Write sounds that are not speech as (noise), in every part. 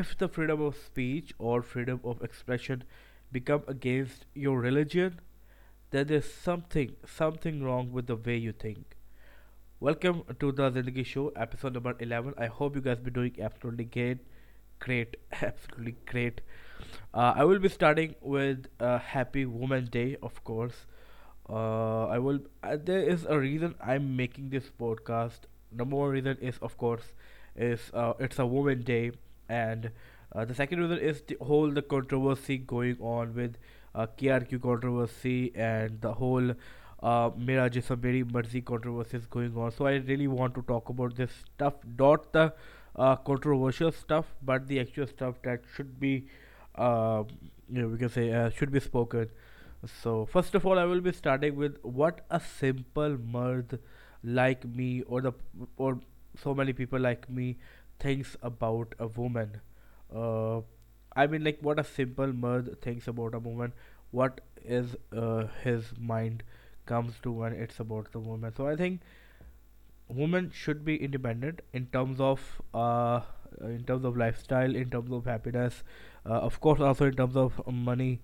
If the freedom of speech or freedom of expression become against your religion, then there's something wrong with the way you think. Welcome to the Zindagi Show, episode number 11. I hope you guys be doing absolutely great, (laughs) absolutely great. Uh, I will be starting with Happy Women's Day, of course. Uh, uh, there is a reason I'm making this podcast. Number one reason is, of course, it's a Women's Day, and the second reason is whole the controversy going on with K R Q controversy and the whole میرا جیسا میری مرضی controversies going on so I really want to talk about this stuff that the controversial stuff but the actual stuff that should be should be spoken so first of all I will be starting with what a simple مرد like me اور so many people like me things about a woman I mean like what a simple مرد things about a woman what is his mind comes to when it's about the woman so I think woman should be independent in terms of in terms of lifestyle in terms of happiness of course also in terms of money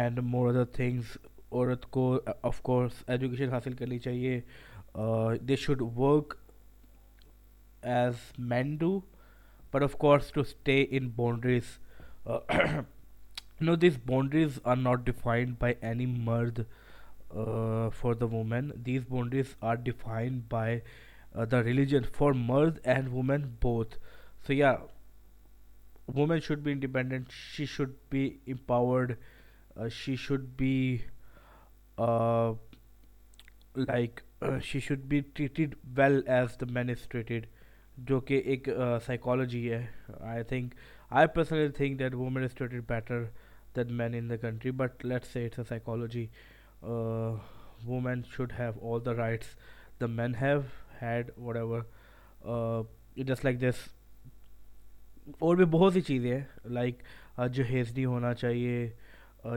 and more other things عورت کو of course education حاصل کرنی چاہیے they should work as men do, but of course to stay in boundaries. Uh, (clears throat) these boundaries are not defined by any mard uh, for the woman. These boundaries are defined by uh, the religion for mard and woman both. So yeah, woman should be independent, she should be empowered, she should be (clears throat) she should be treated well as the man is treated. جو کہ ایک psychology ہے I think I personally think that woman better than man in the country but let it's a psychology woman should have all the rights the man have had ever just like this اور بھی بہت سی چیزیں ہیں like جو نہیں ہونا چاہیے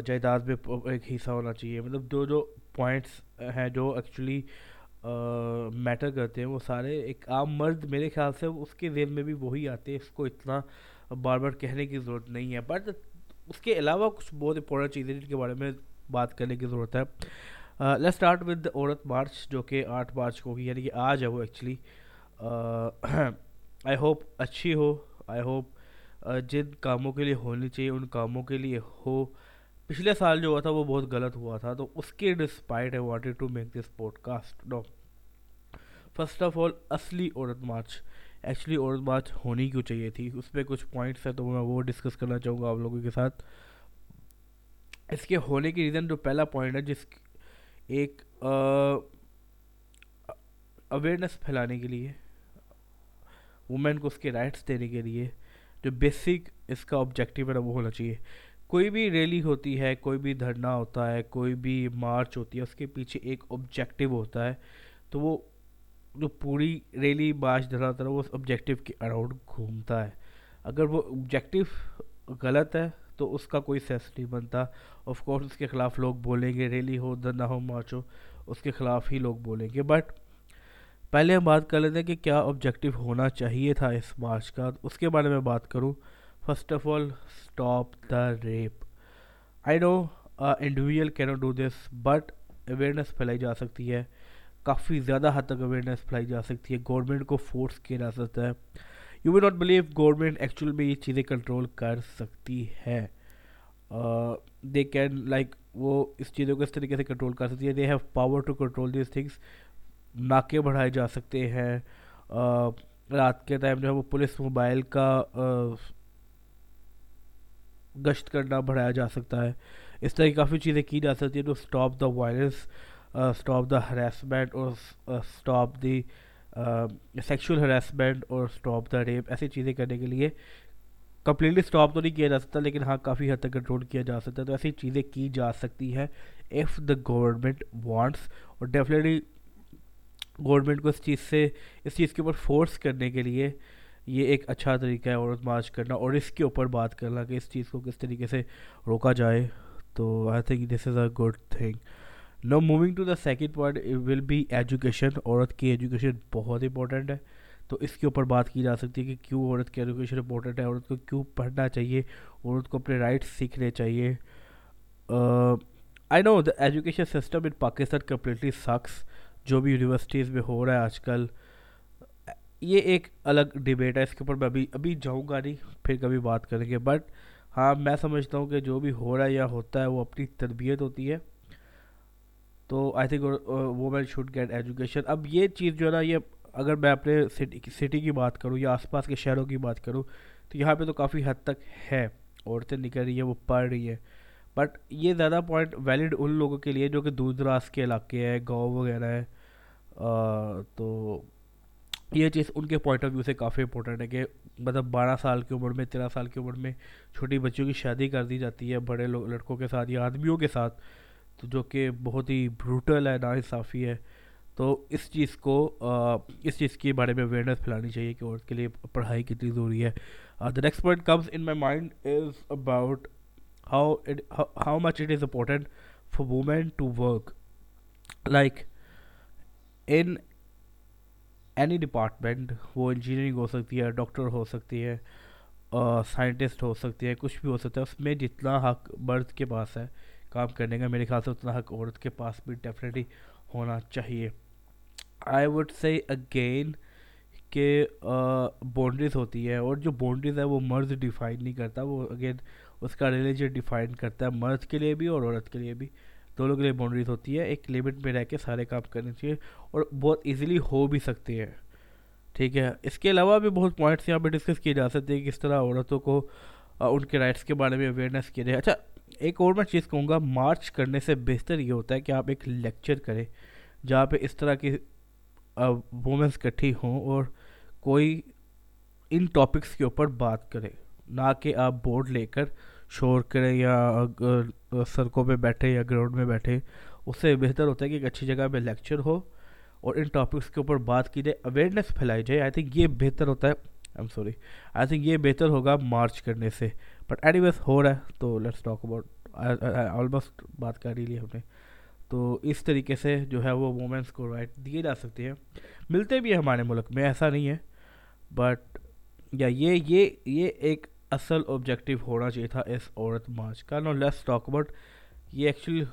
جائیداد میں ایک حصہ ہونا چاہیے مطلب جو جو پوائنٹس ہیں جو ایکچولی میٹر کرتے ہیں وہ سارے ایک عام مرد میرے خیال سے اس کے ذہن میں بھی وہی آتے ہیں اس کو اتنا بار بار کہنے کی ضرورت نہیں ہے بٹ اس کے علاوہ کچھ بہت امپورٹنٹ چیزیں جن کے بارے میں بات کرنے کی ضرورت ہے let start with Aurat March جو کہ آٹھ مارچ کو ہوگی یعنی کہ آج ہے وہ ایکچولی آئی ہوپ اچھی ہو آئی ہوپ جن کاموں کے لیے ہونی چاہیے ان کاموں کے لیے ہو پچھلے سال جو ہوا تھا وہ بہت غلط ہوا تھا تو اس کے despite I wanted to make this podcast do first of all اصلی Aurat March actually Aurat March ہونی کیوں چاہیے تھی اس پہ کچھ پوائنٹس ہیں تو میں وہ ڈسکس کرنا چاہوں گا آپ لوگوں کے ساتھ اس کے ہونے کی ریزن جو پہلا پوائنٹ ہے جس ایک اویئرنیس پھیلانے کے لیے وومین کو اس کے رائٹس دینے کے لیے جو بیسک اس کا آبجیکٹیو ہے وہ ہونا چاہیے کوئی بھی ریلی ہوتی ہے کوئی بھی دھرنا ہوتا ہے کوئی بھی مارچ ہوتی ہے اس کے پیچھے ایک آبجیکٹیو ہوتا ہے تو وہ جو پوری ریلی مارچ تھا وہ اس آبجیکٹیو کے اراؤنڈ گھومتا ہے اگر وہ آبجیکٹیو غلط ہے تو اس کا کوئی سینس نہیں بنتا آف کورس اس کے خلاف لوگ بولیں گے ریلی ہو دندا ہو مارچ ہو اس کے خلاف ہی لوگ بولیں گے بٹ پہلے ہم بات کر لیتے ہیں کہ کیا آبجیکٹیو ہونا چاہیے تھا اس مارچ کا اس کے بارے میں بات کروں first of all stop the rape I know individual can do this but awareness پھیلائی جا سکتی ہے کافی زیادہ حد تک اویئرنیس پھیلائی جا سکتی ہے گورنمنٹ کو فورس کیا جا سکتا ہے you we not believe government actual میں یہ چیزیں کنٹرول کر سکتی ہے دے کین لائک وہ اس چیزوں کو اس طریقے سے کنٹرول کر سکتی ہے they have power to control these things ناکے بڑھائے جا سکتے ہیں رات کے ٹائم جو ہے وہ پولیس موبائل کا گشت کرنا بڑھایا جا سکتا ہے اس طرح کی کافی چیزیں کی جا سکتی ہیں to stop the violence stop the harassment اور اسٹاپ دی سیکشل ہراسمنٹ اور اسٹاپ دا ریپ ایسی چیزیں کرنے کے لیے کمپلیٹلی اسٹاپ تو نہیں کیا جا سکتا لیکن ہاں کافی حد تک کنٹرول کیا جا سکتا ہے تو ایسی چیزیں کی جا سکتی ہیں ایف دا گورنمنٹ وانٹس اور ڈیفینیٹلی گورنمنٹ کو اس چیز سے اس چیز کے اوپر فورس کرنے کے لیے یہ ایک اچھا طریقہ ہے عورت مارچ کرنا اور اس کے اوپر بات کرنا کہ اس چیز کو کس طریقے سے روکا جائے تو I think this is a good thing now moving to the second point will be education عورت کی ایجوکیشن بہت امپورٹنٹ ہے تو اس کے اوپر بات کی جا سکتی ہے کہ کیوں عورت کی ایجوکیشن امپورٹنٹ ہے عورت کو کیوں پڑھنا چاہیے عورت کو اپنے رائٹس سیکھنے چاہیے I know the education system in Pakistan completely sucks جو بھی یونیورسٹیز میں ہو رہا ہے آج کل یہ ایک الگ ڈبیٹ ہے اس کے اوپر میں ابھی ابھی جاؤں گا نہیں پھر کبھی بات کریں گے بٹ ہاں میں سمجھتا ہوں کہ جو بھی ہو رہا ہے یا ہوتا ہے وہ اپنی تربیت ہوتی ہے تو I think women should get education اب یہ چیز جو ہے نا یہ اگر میں اپنے سٹی کی بات کروں یا آس پاس کے شہروں کی بات کروں تو یہاں پہ تو کافی حد تک ہے عورتیں نکل رہی ہیں وہ پڑھ رہی ہیں بٹ یہ زیادہ پوائنٹ ویلڈ ان لوگوں کے لیے جو کہ دور دراز کے علاقے ہیں گاؤں وغیرہ ہیں تو یہ چیز ان کے پوائنٹ آف ویو سے کافی امپورٹنٹ ہے کہ مطلب بارہ سال کی عمر میں تیرہ سال کی عمر میں چھوٹی بچیوں کی شادی کر دی جاتی ہے بڑے لوگ لڑکوں کے ساتھ یا آدمیوں کے ساتھ تو جو کہ بہت ہی بروٹل ہے ناانصافی ہے تو اس چیز کو اس چیز کے بارے میں اویئرنیس پھیلانی چاہیے کہ عورت کے لیے پڑھائی کتنی ضروری ہے the next point comes in my mind is about how how much it is important for women to work like in any department وہ انجینئرنگ ہو سکتی ہے ڈاکٹر ہو سکتی ہے سائنٹسٹ ہو سکتی ہے کچھ بھی ہو سکتا ہے اس میں جتنا حق مرد کے پاس ہے کام کرنے کا میرے خیال سے اتنا حق عورت کے پاس بھی ڈیفینیٹلی ہونا چاہیے آئی وڈ سے اگین کہ باؤنڈریز ہوتی ہے اور جو باؤنڈریز ہے وہ مرد ڈیفائن نہیں کرتا وہ اگین اس کا ریلیجن ڈیفائن کرتا ہے مرد کے لیے بھی اور عورت کے لیے بھی دونوں کے لیے باؤنڈریز ہوتی ہے ایک لمٹ میں رہ کے سارے کام کرنے چاہیے اور بہت ایزیلی ہو بھی سکتے ہیں ٹھیک ہے اس کے علاوہ بھی بہت پوائنٹس یہاں پہ ڈسکس کیے جا سکتے ہیں کس طرح عورتوں کو ان کے رائٹس کے بارے میں اویئرنیس کیا جائے اچھا ایک اور میں چیز کہوں گا مارچ کرنے سے بہتر یہ ہوتا ہے کہ آپ ایک لیکچر کریں جہاں پہ اس طرح کی وومنس کٹھی ہوں اور کوئی ان ٹاپکس کے اوپر بات کرے نہ کہ آپ بورڈ لے کر شور کریں یا سڑکوں پہ بیٹھے یا گراؤنڈ میں بیٹھے اس سے بہتر ہوتا ہے کہ ایک اچھی جگہ پہ لیکچر ہو اور ان ٹاپکس کے اوپر بات کی جائے اویئرنیس پھیلائی جائے آئی تھنک یہ بہتر ہوتا ہے ایم سوری آئی تھنک یہ بہتر ہوگا مارچ کرنے سے بٹ ایڈی ویز ہو رہا ہے تو لیٹس ٹاک اباؤٹ آلموسٹ بات کر ہی لی ہم نے تو اس طریقے سے جو ہے وہ وومنس کو رائٹ دیے جا سکتے ہیں ملتے بھی ہیں ہمارے ملک میں ایسا نہیں ہے بٹ یا یہ یہ یہ ایک اصل آبجیکٹیو ہونا چاہیے تھا اس عورت مارچ کا نو لیس ٹاک اباؤٹ یہ ایکچولی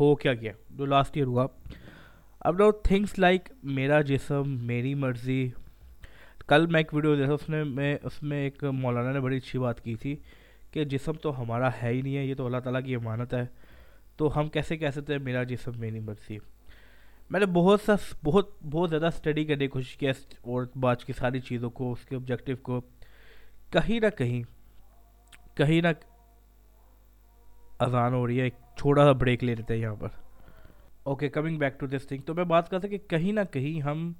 ہو کیا گیا جو لاسٹ ایئر ہوا اب نو تھنگس لائک میرا جسم میری مرضی کل میں ایک ویڈیو دیکھا اس نے میں اس میں ایک مولانا نے بڑی اچھی بات کی تھی کہ جسم تو ہمارا ہے ہی نہیں ہے یہ تو اللہ تعالیٰ کی امانت ہے تو ہم کیسے کہہ سکتے ہیں میرا جسم میں نہیں برسی میں نے بہت سا بہت بہت زیادہ اسٹڈی کرنے کی کوشش کیا اور بات کی ساری چیزوں کو اس کے آبجیکٹیو کو کہیں نہ کہیں کہیں نہ اذان ہو رہی ہے ایک چھوٹا سا بریک لے لیتے ہیں یہاں پر okay coming back to this thing تو میں بات کر کہ کہیں نہ کہیں ہم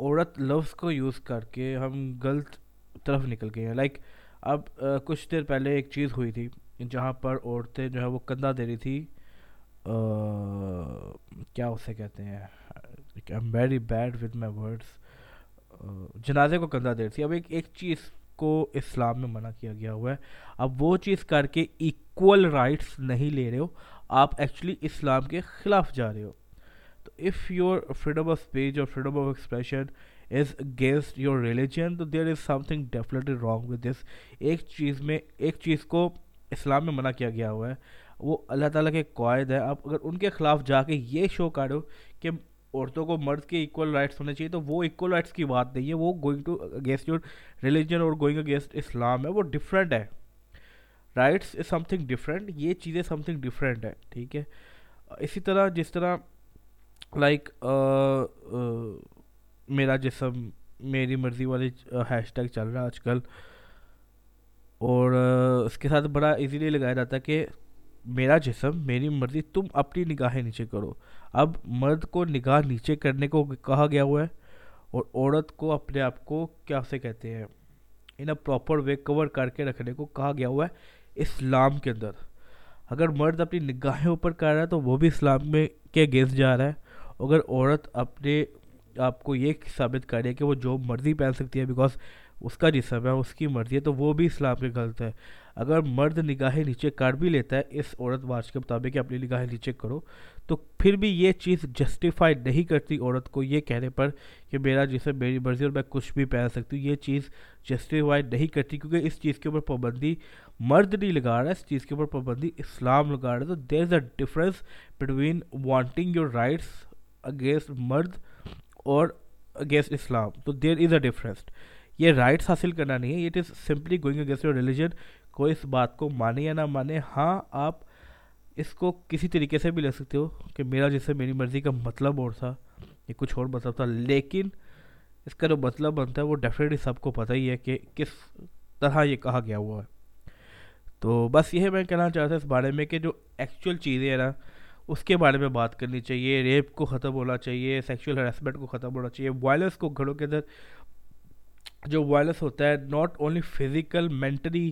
عورت لفظ کو یوز کر کے ہم غلط طرف نکل گئے ہیں لائک اب کچھ دیر پہلے ایک چیز ہوئی تھی جہاں پر عورتیں جو ہے وہ کندھا دے رہی آ, کیا اسے کہتے ہیں very bad with my words جنازے کو کندھا دے رہی تھی اب ایک ایک چیز کو اسلام میں منع کیا گیا ہوا ہے اب وہ چیز کر کے ایکول رائٹس نہیں لے رہے ہو آپ ایکچولی اسلام کے خلاف جا رہے ہو if your freedom of speech اور freedom of expression is against your religion تو there is something definitely wrong with this ایک چیز میں ایک چیز کو اسلام میں منع کیا گیا ہوا ہے وہ اللہ تعالیٰ کے قواعد ہے اب اگر ان کے خلاف جا کے یہ شو کرو کہ عورتوں کو مرد کے ایکول رائٹس ہونے چاہیے تو وہ ایکول رائٹس کی بات نہیں ہے وہ going to against your religion اور گوئنگ اگینسٹ اسلام ہے وہ ڈفرینٹ ہے rights is something different یہ چیزیں سم تھنگ ڈفرینٹ ہے ٹھیک ہے اسی طرح جس طرح لائک uh, uh, میرا جسم میری مرضی والی ہیش ٹیگ چل رہا ہے آج کل اور uh, اس کے ساتھ بڑا ایزیلی لگایا جاتا ہے کہ میرا جسم میری مرضی تم اپنی نگاہیں نیچے کرو اب مرد کو نگاہ نیچے کرنے کو کہا گیا ہوا ہے اور عورت کو اپنے آپ کو کیا سے کہتے ہیں ان اے پراپر وے کور کر کے رکھنے کو کہا گیا ہوا ہے اسلام کے اندر اگر مرد اپنی نگاہیں اوپر کر رہا ہے تو وہ بھی اسلام میں کے اگینسٹ جا رہا ہے اگر عورت اپنے آپ کو یہ ثابت کر کہ وہ جو مرضی پہن سکتی ہے بیکاز اس کا جسم ہے اس کی مرضی ہے تو وہ بھی اسلام کے غلط ہے اگر مرد نگاہیں نیچے کر بھی لیتا ہے اس عورت واش کے مطابق کہ اپنی نگاہیں نیچے کرو تو پھر بھی یہ چیز جسٹیفائی نہیں کرتی عورت کو یہ کہنے پر کہ میرا جسم میری مرضی اور میں کچھ بھی پہن سکتی ہوں یہ چیز جسٹیفائی نہیں کرتی کیونکہ اس چیز کے اوپر پابندی مرد نہیں لگا رہا ہے اس چیز کے اوپر پابندی اسلام لگا رہا ہے تو there is a difference between wanting your rights against مرد اور اگینسٹ اسلام تو دیر از اے ڈفرینس یہ رائٹس حاصل کرنا نہیں ہے it is simply going against your religion کو اس بات کو مانے یا نہ مانے ہاں آپ اس کو کسی طریقے سے بھی لے سکتے ہو کہ میرا جیسے میری مرضی کا مطلب اور تھا یہ کچھ اور مطلب تھا لیکن اس کا جو مطلب بنتا ہے وہ ڈیفینیٹلی سب کو پتہ ہی ہے کہ کس طرح یہ کہا گیا ہوا ہے تو بس یہ میں کہنا چاہتا ہوں اس بارے میں کہ جو ایکچوئل چیزیں ہیں نا اس کے بارے میں بات کرنی چاہیے ریپ کو ختم ہونا چاہیے سیکشل ہراسمنٹ کو ختم ہونا چاہیے وائلنس کو گھروں کے اندر جو وائلنس ہوتا ہے not only physical mentally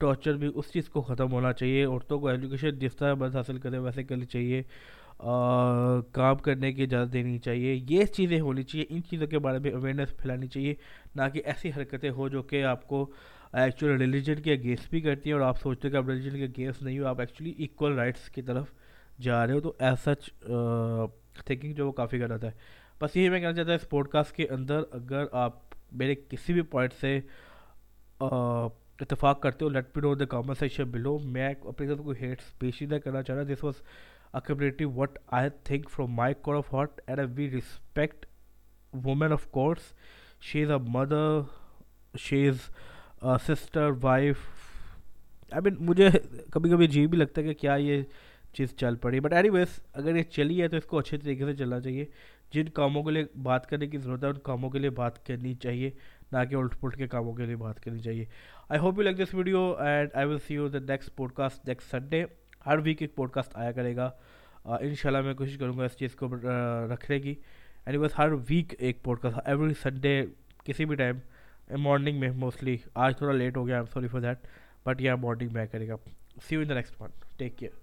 torture بھی اس چیز کو ختم ہونا چاہیے عورتوں کو ایجوکیشن جس طرح مدد حاصل کرے ویسے کرنی چاہیے کام کرنے کی اجازت دینی چاہیے یہ چیزیں ہونی چاہیے ان چیزوں کے بارے میں اویئرنیس پھیلانی چاہیے نہ کہ ایسی حرکتیں ہو جو کہ آپ کو ایکچوئل ریلیجن کے اگینسٹ بھی کرتی ہیں اور آپ سوچتے ہیں کہ آپ ریلیجن کے اگینسٹ نہیں ہو آپ ایکچولی ایکول رائٹس کی طرف جا رہے ہو تو ایز سچ تھنکنگ جو وہ کافی غلط ہے بس یہی میں کہنا چاہتا ہوں اس پوڈ کاسٹ کے اندر اگر آپ میرے کسی بھی پوائنٹ سے اتفاق کرتے ہو let P know the common section below میں اپنی طرف کوئی ہیٹ اسپیچ نہیں کرنا چاہ رہا this was what I think from my core of heart and we respect respect of course she is a mother she is a sister wife I mean مجھے کبھی کبھی جی بھی لگتا ہے کہ کیا یہ چیز چل پڑی بٹ اینی ویز اگر یہ چلی ہے تو اس کو اچھے طریقے سے چلنا چاہیے جن کاموں کے لیے بات کرنے کی ضرورت ہے ان کاموں کے لیے بات کرنی چاہیے نہ کہ الٹ پلٹ کے کاموں کے لیے بات کرنی چاہیے I hope you like this video and I will see you the next podcast next Sunday Hare week ایک پوڈ کاسٹ آیا کرے گا ان شاء اللہ میں کوشش کروں گا اس چیز کو رکھنے کی اینی بس ہر ویک ایک پوڈ کاسٹ ایوری سنڈے کسی بھی ٹائم مارننگ میں موسٹلی آج تھوڑا لیٹ ہو گیا I am sorry for that but یہ مارننگ میں آیا کرے گا see you in the next one take care